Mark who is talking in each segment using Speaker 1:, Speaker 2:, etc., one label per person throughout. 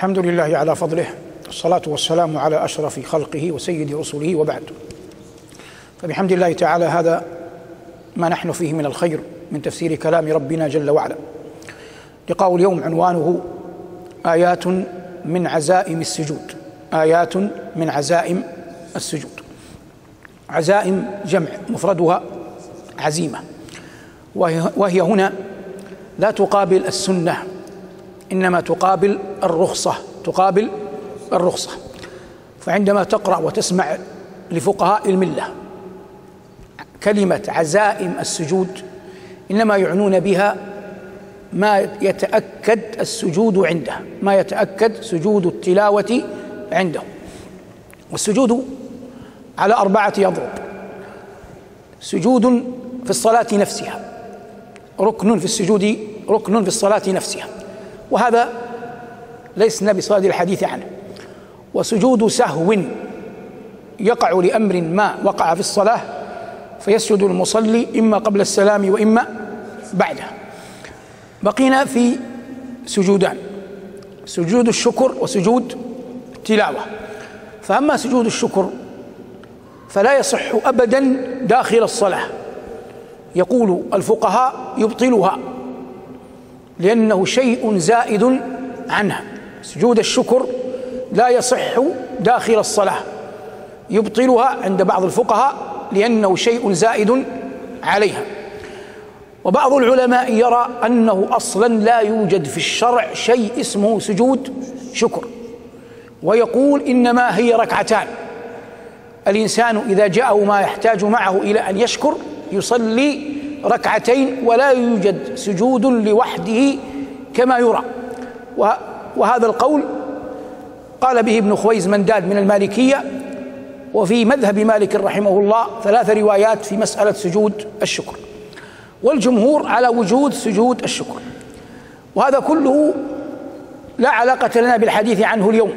Speaker 1: الحمد لله على فضله الصلاة والسلام على أشرف خلقه وسيد رسله وبعد. فبحمد الله تعالى هذا ما نحن فيه من الخير من تفسير كلام ربنا جل وعلا. لقاء اليوم عنوانه آيات من عزائم السجود. آيات من عزائم السجود. عزائم جمع مفردها عزيمة. وهي هنا لا تقابل السنة إنما تقابل الرخصة تقابل الرخصة. فعندما تقرأ وتسمع لفقهاء الملة كلمة عزائم السجود إنما يعنون بها ما يتأكد السجود عنده ما يتأكد سجود التلاوة عنده. والسجود على أربعة أضرب سجود في الصلاة نفسها ركن في السجود ركن في الصلاة نفسها. وهذا لسنا بصدد الحديث عنه وسجود سهو يقع لأمر ما وقع في الصلاة فيسجد المصلي إما قبل السلام وإما بعده. بقينا في سجودان سجود الشكر وسجود التلاوة. فأما سجود الشكر فلا يصح أبدا داخل الصلاة. يقول الفقهاء يبطلها. لأنه شيء زائد عنها. سجود الشكر لا يصح داخل الصلاة. يبطلها عند بعض الفقهاء لأنه شيء زائد عليها. وبعض العلماء يرى أنه أصلا لا يوجد في الشرع شيء اسمه سجود شكر. ويقول إنما هي ركعتان. الإنسان إذا جاءه ما يحتاج معه إلى أن يشكر يصلي ركعتين ولا يوجد سجود لوحده كما يرى. وهذا القول قال به ابن خويز منداد من المالكية وفي مذهب مالك رحمه الله ثلاث روايات في مسألة سجود الشكر. والجمهور على وجود سجود الشكر. وهذا كله لا علاقة لنا بالحديث عنه اليوم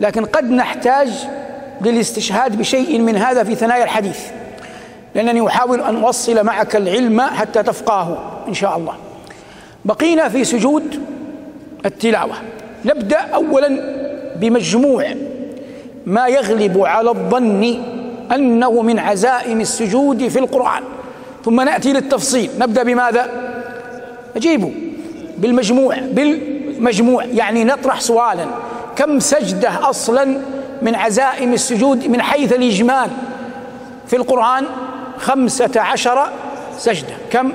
Speaker 1: لكن قد نحتاج للاستشهاد بشيء من هذا في ثنايا الحديث. لأنني أحاول أن أوصل معك العلم حتى تفقهه إن شاء الله. بقينا في سجود التلاوة. نبدأ أولا بمجموع ما يغلب على الظن أنه من عزائم السجود في القرآن. ثم نأتي للتفصيل. نبدأ بماذا؟ أجيبوا بالمجموع. بالمجموع. يعني نطرح سؤالا. كم سجدة أصلا من عزائم السجود من حيث الإجمال في القرآن؟ خمسة عشر سجدة. كم؟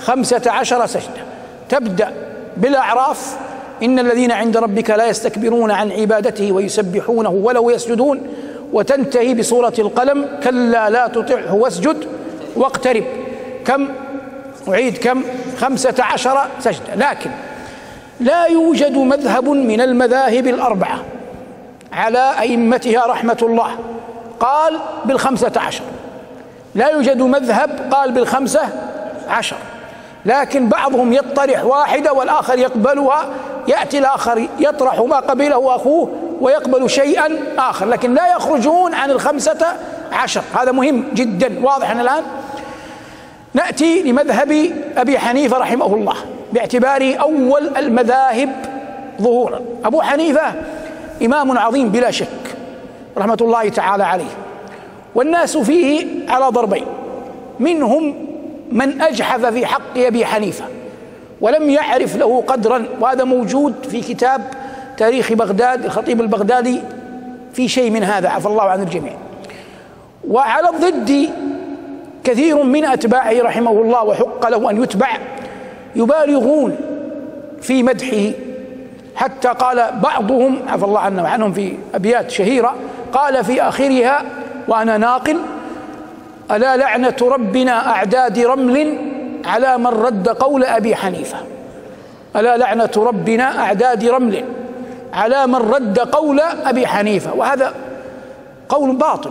Speaker 1: خمسة عشر سجدة. تبدأ بالأعراف. إن الذين عند ربك لا يستكبرون عن عبادته ويسبحونه ولو يسجدون. وتنتهي بصورة القلم. كلا لا تطعه واسجد واقترب. كم؟ أعيد. كم؟ خمسة عشر سجدة. لكن لا يوجد مذهب من المذاهب الأربعة على أئمتها رحمة الله. قال بالخمسة عشر. لا يوجد مذهب قال بالخمسة عشر. لكن بعضهم يطرح واحدة والآخر يقبلها يأتي الآخر يطرح ما قبله أخوه ويقبل شيئا آخر. لكن لا يخرجون عن الخمسة عشر. هذا مهم جدا واضح الآن؟ نأتي لمذهب أبي حنيفة رحمه الله باعتباره أول المذاهب ظهورا. أبو حنيفة إمام عظيم بلا شك رحمة الله تعالى عليه. والناس فيه على ضربين. منهم من أجحف في حق أبي حنيفة ولم يعرف له قدرا وهذا موجود في كتاب تاريخ بغداد الخطيب البغدادي في شيء من هذا. عفى الله عن الجميع. وعلى الضد كثير من أتباعه رحمه الله وحق له أن يتبع. يبالغون في مدحه. حتى قال بعضهم عفى الله عنه وعنهم في أبيات شهيرة قال في آخرها وأنا ناقل ألا لعنة ربنا أعداد رمل على من رد قول أبي حنيفة؟ ألا لعنة ربنا أعداد رمل على من رد قول أبي حنيفة؟ وهذا قول باطل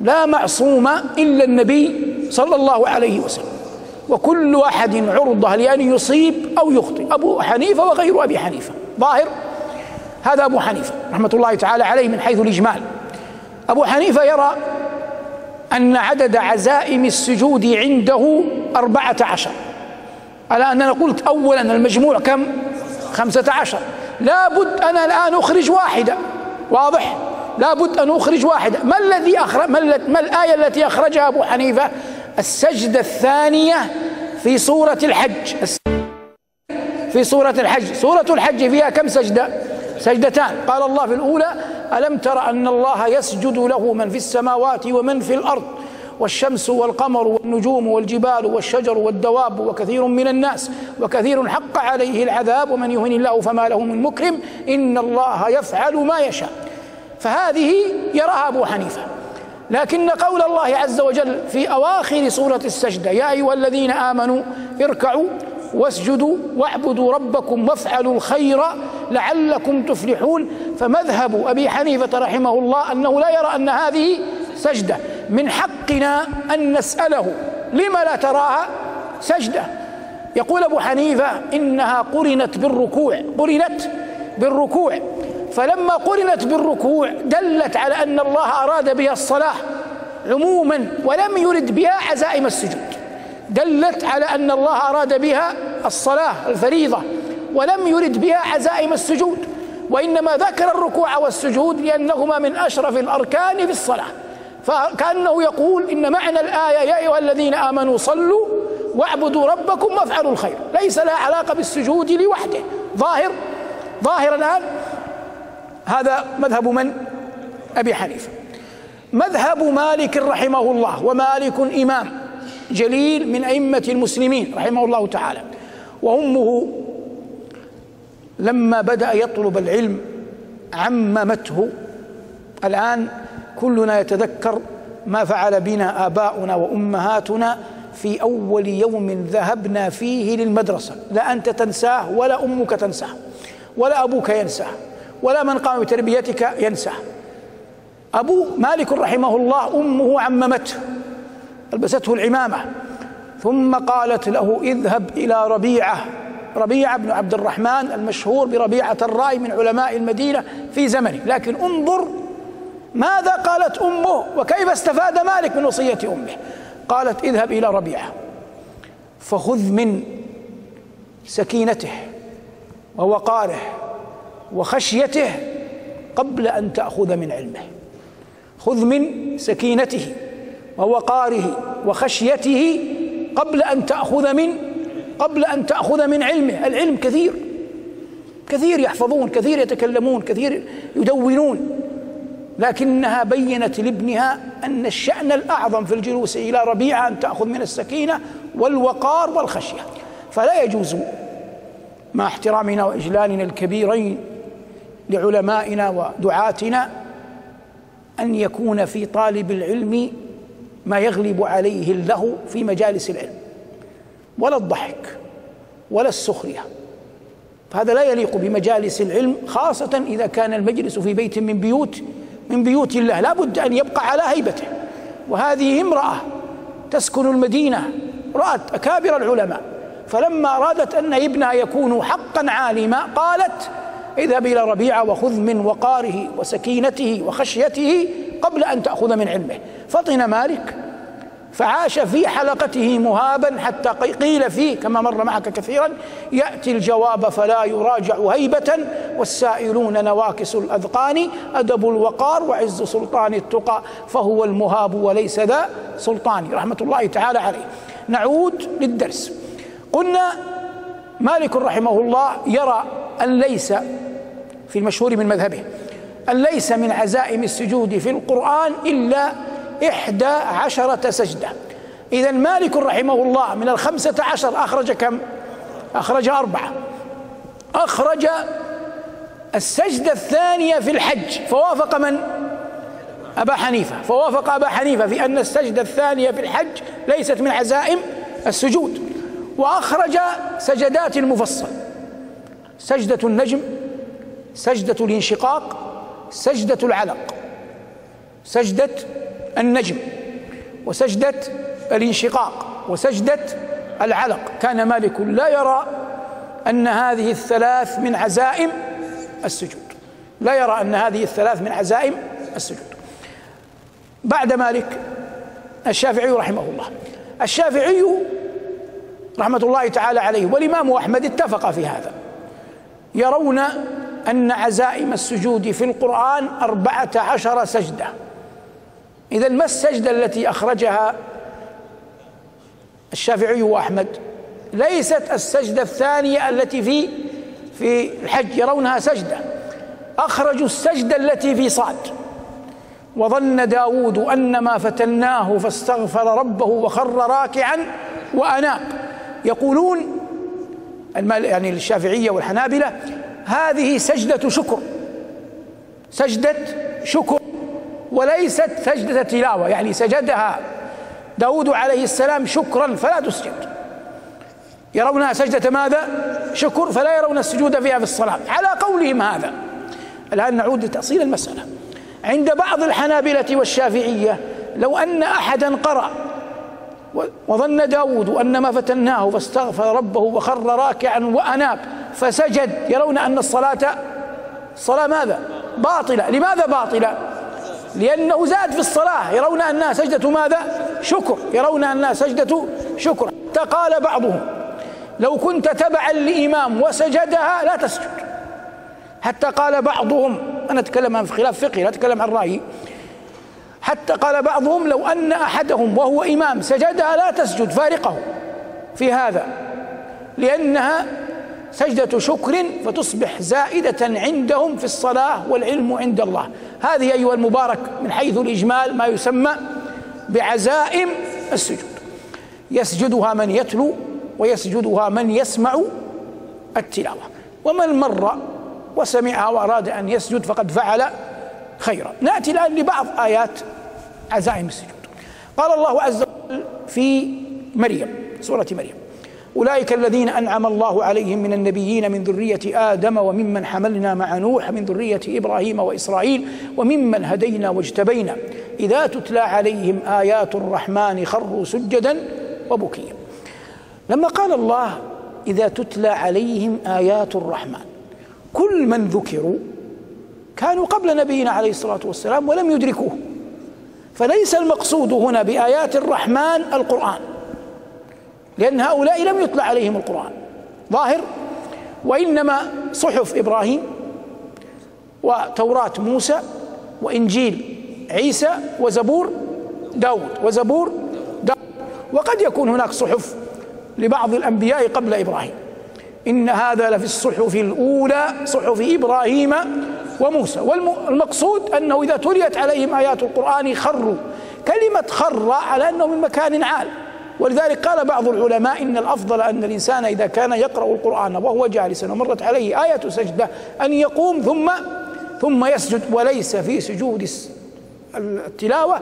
Speaker 1: لا معصوم إلا النبي صلى الله عليه وسلم وكل أحد عرضة لأن يصيب أو يخطئ أبو حنيفة وغير أبي حنيفة ظاهر هذا أبو حنيفة رحمة الله تعالى عليه من حيث الإجمال. أبو حنيفة يرى أن عدد عزائم السجود عنده أربعة عشر. على أننا قلت أولا المجموع كم؟ خمسة عشر. لابد أنا الآن أخرج واحدة. واضح؟ لابد أن أخرج واحدة. ما الذي أخرج ما الآية التي أخرجها أبو حنيفة؟ السجدة الثانية في سورة الحج. في سورة الحج. سورة الحج فيها كم سجدة؟ سجدتان. قال الله في الأولى ألم تر أن الله يسجد له من في السماوات ومن في الأرض والشمس والقمر والنجوم والجبال والشجر والدواب وكثير من الناس وكثير حق عليه العذاب ومن يهن الله فما له من مكرم إن الله يفعل ما يشاء. فهذه يراها أبو حنيفة. لكن قول الله عز وجل في أواخر سورة السجدة يا أيها الذين آمنوا اركعوا واسجدوا واعبدوا ربكم وافعلوا الخير لعلكم تفلحون. فمذهب أبي حنيفة رحمه الله أنه لا يرى أن هذه سجدة. من حقنا أن نسأله لم لا تراها؟ سجدة. يقول أبو حنيفة إنها قرنت بالركوع قرنت بالركوع. فلما قرنت بالركوع دلت على أن الله أراد بها الصلاة عموما ولم يرد بها عزائم السجود. دلت على أن الله أراد بها الصلاة الفريضة ولم يرد بها عزائم السجود وإنما ذكر الركوع والسجود لأنهما من أشرف الأركان في الصلاة. فكأنه يقول إن معنى الآية يا أيها الذين آمنوا صلوا واعبدوا ربكم وافعلوا الخير. ليس لها علاقة بالسجود لوحده. ظاهر ظاهر الآن. هذا مذهب من؟ أبي حنيفة. مذهب مالك رحمه الله ومالك إمام. جليل من أئمة المسلمين رحمه الله تعالى. وأمه لما بدأ يطلب العلم عممته. الآن كلنا يتذكر ما فعل بنا آباؤنا وأمهاتنا في أول يوم ذهبنا فيه للمدرسة. لا أنت تنساه ولا أمك تنساه ولا أبوك ينساه ولا من قام بتربيتك ينساه. أبو مالك رحمه الله أمه عممته. ألبسته العمامة. ثم قالت له اذهب إلى ربيعة. ربيعة بن عبد الرحمن المشهور بربيعة الرأي من علماء المدينة في زمنه. لكن انظر ماذا قالت أمه وكيف استفاد مالك من وصية أمه. قالت اذهب إلى ربيعة. فخذ من سكينته ووقاره وخشيته قبل أن تأخذ من علمه. خذ من سكينته. ووقاره وخشيته قبل أن تأخذ من قبل أن تأخذ من علمه. العلم كثير. كثير يحفظون كثير يتكلمون كثير يدونون. لكنها بينت لابنها أن الشأن الأعظم في الجلوس إلى ربيعة أن تأخذ من السكينة والوقار والخشية. فلا يجوز مع احترامنا وإجلالنا الكبيرين لعلمائنا ودعاتنا أن يكون في طالب العلم ما يغلب عليه اللهو في مجالس العلم ولا الضحك ولا السخرية. فهذا لا يليق بمجالس العلم خاصة إذا كان المجلس في بيت من بيوت من بيوت الله. لا بد أن يبقى على هيبته. وهذه امرأة تسكن المدينة رأت أكابر العلماء فلما أرادت أن ابنها يكون حقا عالما قالت اذهب إلى ربيعة وخذ من وقاره وسكينته وخشيته قبل أن تأخذ من علمه. فطن مالك فعاش في حلقته مهابا حتى قيل فيه كما مر معك كثيرا يأتي الجواب فلا يراجع هيبة والسائلون نواكس الأذقان أدب الوقار وعز سلطان التقى فهو المهاب وليس ذا سلطان. رحمة الله تعالى عليه. نعود للدرس. قلنا مالك رحمه الله يرى أن ليس في المشهور من مذهبه. أن ليس من عزائم السجود في القرآن إلا إحدى عشرة سجدة. إذا مالك رحمه الله من الخمسة عشر أخرج كم؟ أخرج أربعة. أخرج السجدة الثانية في الحج. فوافق من؟ أبا حنيفة. فوافق أبا حنيفة في أن السجدة الثانية في الحج ليست من عزائم السجود. وأخرج سجدات المفصل. سجدة النجم سجدة الانشقاق سجدة العلق سجدة النجم وسجدة الانشقاق وسجدة العلق. كان مالك لا يرى أن هذه الثلاث من عزائم السجود. لا يرى أن هذه الثلاث من عزائم السجود. بعد مالك الشافعي رحمه الله. الشافعي رحمة الله تعالى عليه والإمام أحمد اتفق في هذا يرون أن عزائم السجود في القرآن أربعة عشر سجدة. إذا ما السجدة التي أخرجها الشافعي وأحمد؟ ليست السجدة الثانية التي في في الحج يرونها سجدة. أخرجوا السجدة التي في صاد. وظن داود أن ما فتناه فاستغفر ربه وخر راكعا وأناب. يقولون يعني الشافعية والحنابلة هذه سجدة شكر. سجدة شكر وليست سجدة تلاوة. يعني سجدها داود عليه السلام شكرا فلا تسجد. يرونها سجدة ماذا؟ شكر فلا يرون السجود فيها في الصلاة. على قولهم هذا. الآن نعود لتأصيل المسألة. عند بعض الحنابلة والشافعية لو أن أحدا قرأ وظن داود أن ما فتناه فاستغفر ربه وخر راكعا وأناب. فسجد. يرون أن الصلاة الصلاة ماذا؟ باطلة. لماذا باطلة؟ لأنه زاد في الصلاة. يرون أنها سجدة ماذا؟ شكر. يرون أنها سجدة شكر. قال بعضهم لو كنت تبعا لإمام وسجدها لا تسجد. حتى قال بعضهم أنا أتكلم عن خلاف فقهي لا أتكلم عن رأيي. حتى قال بعضهم لو أن أحدهم وهو إمام سجدها لا تسجد فارقه في هذا لأنها سجدة شكر فتصبح زائدة عندهم في الصلاة والعلم عند الله. هذه أيها المبارك من حيث الإجمال ما يسمى بعزائم السجود. يسجدها من يتلو ويسجدها من يسمع التلاوة. ومن مر وسمعها وأراد أن يسجد فقد فعل خيرا. نأتي الآن لبعض آيات عزائم السجود. قال الله عز وجل في مريم سورة مريم أولئك الذين أنعم الله عليهم من النبيين من ذرية آدم وممن حملنا مع نوح من ذرية إبراهيم وإسرائيل وممن هدينا واجتبينا. إذا تتلى عليهم آيات الرحمن خروا سجدا وبكيا. لما قال الله إذا تتلى عليهم آيات الرحمن كل من ذكروا كانوا قبل نبينا عليه الصلاة والسلام ولم يدركوه. فليس المقصود هنا بآيات الرحمن القرآن لأن هؤلاء لم يطلع عليهم القرآن. ظاهر وإنما صحف إبراهيم وتوراة موسى وإنجيل عيسى وزبور داود وزبور داود. وقد يكون هناك صحف لبعض الأنبياء قبل إبراهيم. إن هذا لفي الصحف الأولى صحف إبراهيم وموسى. والمقصود أنه إذا تليت عليهم آيات القرآن خروا. كلمة خر على أنه من مكان عال. ولذلك قال بعض العلماء إن الأفضل أن الإنسان إذا كان يقرأ القرآن وهو جالسا ومرت عليه آية سجدة أن يقوم ثم ثم يسجد وليس في سجود التلاوة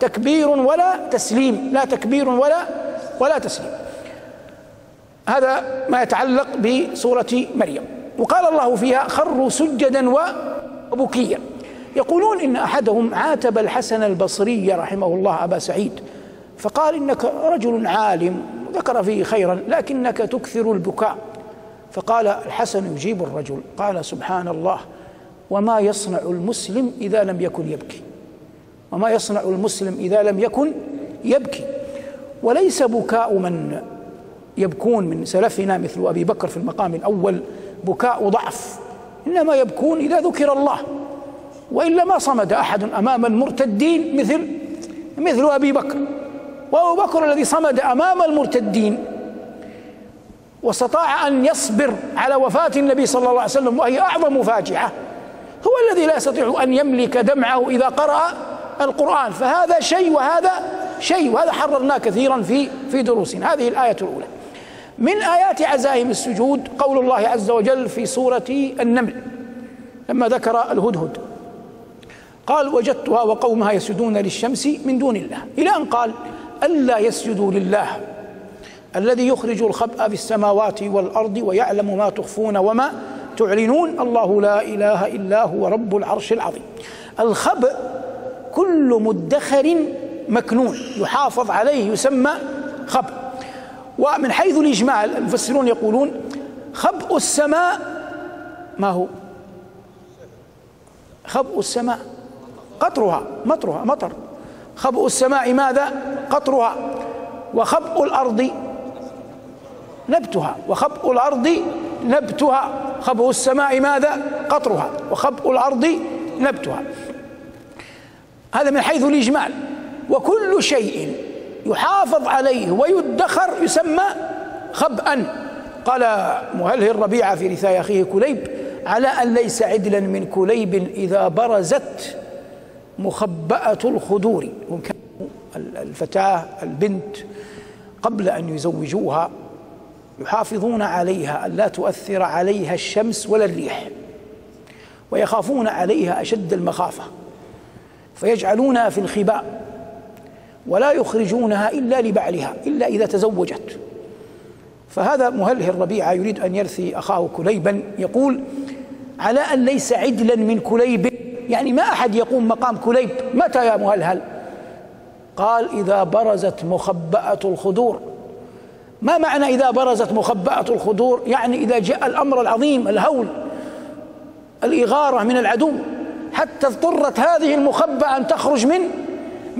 Speaker 1: تكبير ولا تسليم. لا تكبير ولا ولا تسليم. هذا ما يتعلق بسورة مريم. وقال الله فيها خروا سجدا وبكيا يقولون إن أحدهم عاتب الحسن البصري رحمه الله أبا سعيد فقال إنك رجل عالم ذكر فيه خيرا لكنك تكثر البكاء. فقال الحسن يجيب الرجل قال سبحان الله وما يصنع المسلم إذا لم يكن يبكي. وما يصنع المسلم إذا لم يكن يبكي. وليس بكاء من يبكون من سلفنا مثل أبي بكر في المقام الأول بكاء ضعف. إنما يبكون إذا ذكر الله وإلا ما صمد أحد أمام المرتدين مثل مثل أبي بكر. وأبو بكر الذي صمد أمام المرتدين واستطاع أن يصبر على وفاة النبي صلى الله عليه وسلم وهي أعظم فاجعة. هو الذي لا يستطيع أن يملك دمعه إذا قرأ القرآن. فهذا شيء وهذا شيء وهذا حررناه كثيرا في في دروسنا. هذه الآية الأولى. من آيات عزائم السجود قول الله عز وجل في سورة النمل لما ذكر الهدهد. قال وجدتها وقومها يسجدون للشمس من دون الله. إلى أن قال ألا يسجدوا لله الذي يخرج الخبأ في السماوات والأرض ويعلم ما تخفون وما تعلنون. الله لا إله إلا هو رب العرش العظيم. الخبأ كل مدخر مكنون يحافظ عليه يسمى خبأ. ومن حيث الإجمال المفسرون يقولون خبء السماء ما هو؟ خبء السماء قطرها مطرها مطر. خبء السماء ماذا؟ قطرها. وخبء الأرض نبتها. وخبء الأرض نبتها. خبء السماء ماذا؟ قطرها. وخبء الأرض نبتها. هذا من حيث الإجمال. وكل شيء يحافظ عليه ويدخر يسمى خبأ. قال مهله الربيعة في رثاء أخيه كليب؟ على أن ليس عدلا من كليب إذا برزت مخبأة الخدور. الفتاة البنت قبل أن يزوجوها يحافظون عليها أن لا تؤثر عليها الشمس ولا الريح ويخافون عليها أشد المخافة فيجعلونها في الخباء. ولا يخرجونها إلا لبعلها إلا إذا تزوجت. فهذا مهله الربيعة يريد أن يرثي أخاه كليبا يقول على أن ليس عدلا من كليب. يعني ما أحد يقوم مقام كليب متى يا مهلهل؟ قال إذا برزت مخبأة الخدور. ما معنى إذا برزت مخبأة الخدور؟ يعني إذا جاء الأمر العظيم الهول الإغارة من العدو حتى اضطرت هذه المخبأة أن تخرج من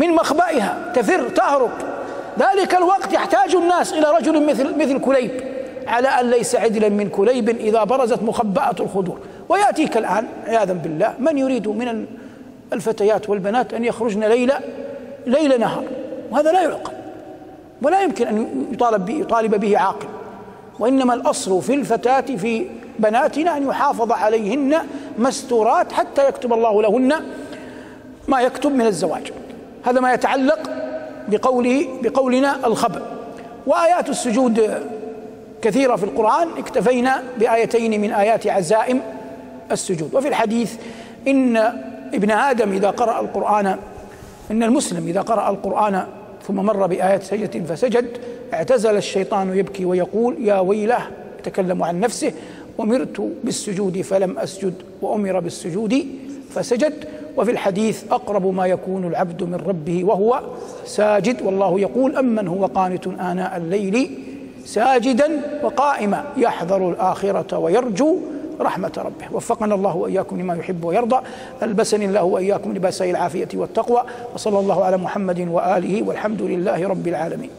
Speaker 1: من مخبئها تفر تهرب. ذلك الوقت يحتاج الناس إلى رجل مثل مثل كليب على أن ليس عدلا من كليب إذا برزت مخبأة الخدور ويأتيك الآن عياذا بالله من يريد من الفتيات والبنات أن يخرجن ليلة ليل نهار؟ وهذا لا يعقل. ولا يمكن أن يطالب به يطالب به عاقل. وإنما الأصل في الفتاة في بناتنا أن يحافظ عليهن مستورات حتى يكتب الله لهن ما يكتب من الزواج. هذا ما يتعلق بقوله بقولنا الخبر. وآيات السجود كثيرة في القرآن اكتفينا بآيتين من آيات عزائم السجود. وفي الحديث إن ابن آدم إذا قرأ القرآن إن المسلم إذا قرأ القرآن ثم مر بآيات سجدة فسجد اعتزل الشيطان يبكي ويقول يا ويله يتكلم عن نفسه أمرت بالسجود فلم أسجد وأمر بالسجود فسجد. وفي الحديث أقرب ما يكون العبد من ربه وهو ساجد والله يقول أمن هو قانت آناء الليل ساجدا وقائما يحذر الآخرة ويرجو رحمة ربه. وفقنا الله وإياكم لما يحب ويرضى. ألبسني الله وإياكم لباسي العافية والتقوى وصلى الله على محمد وآله والحمد لله رب العالمين.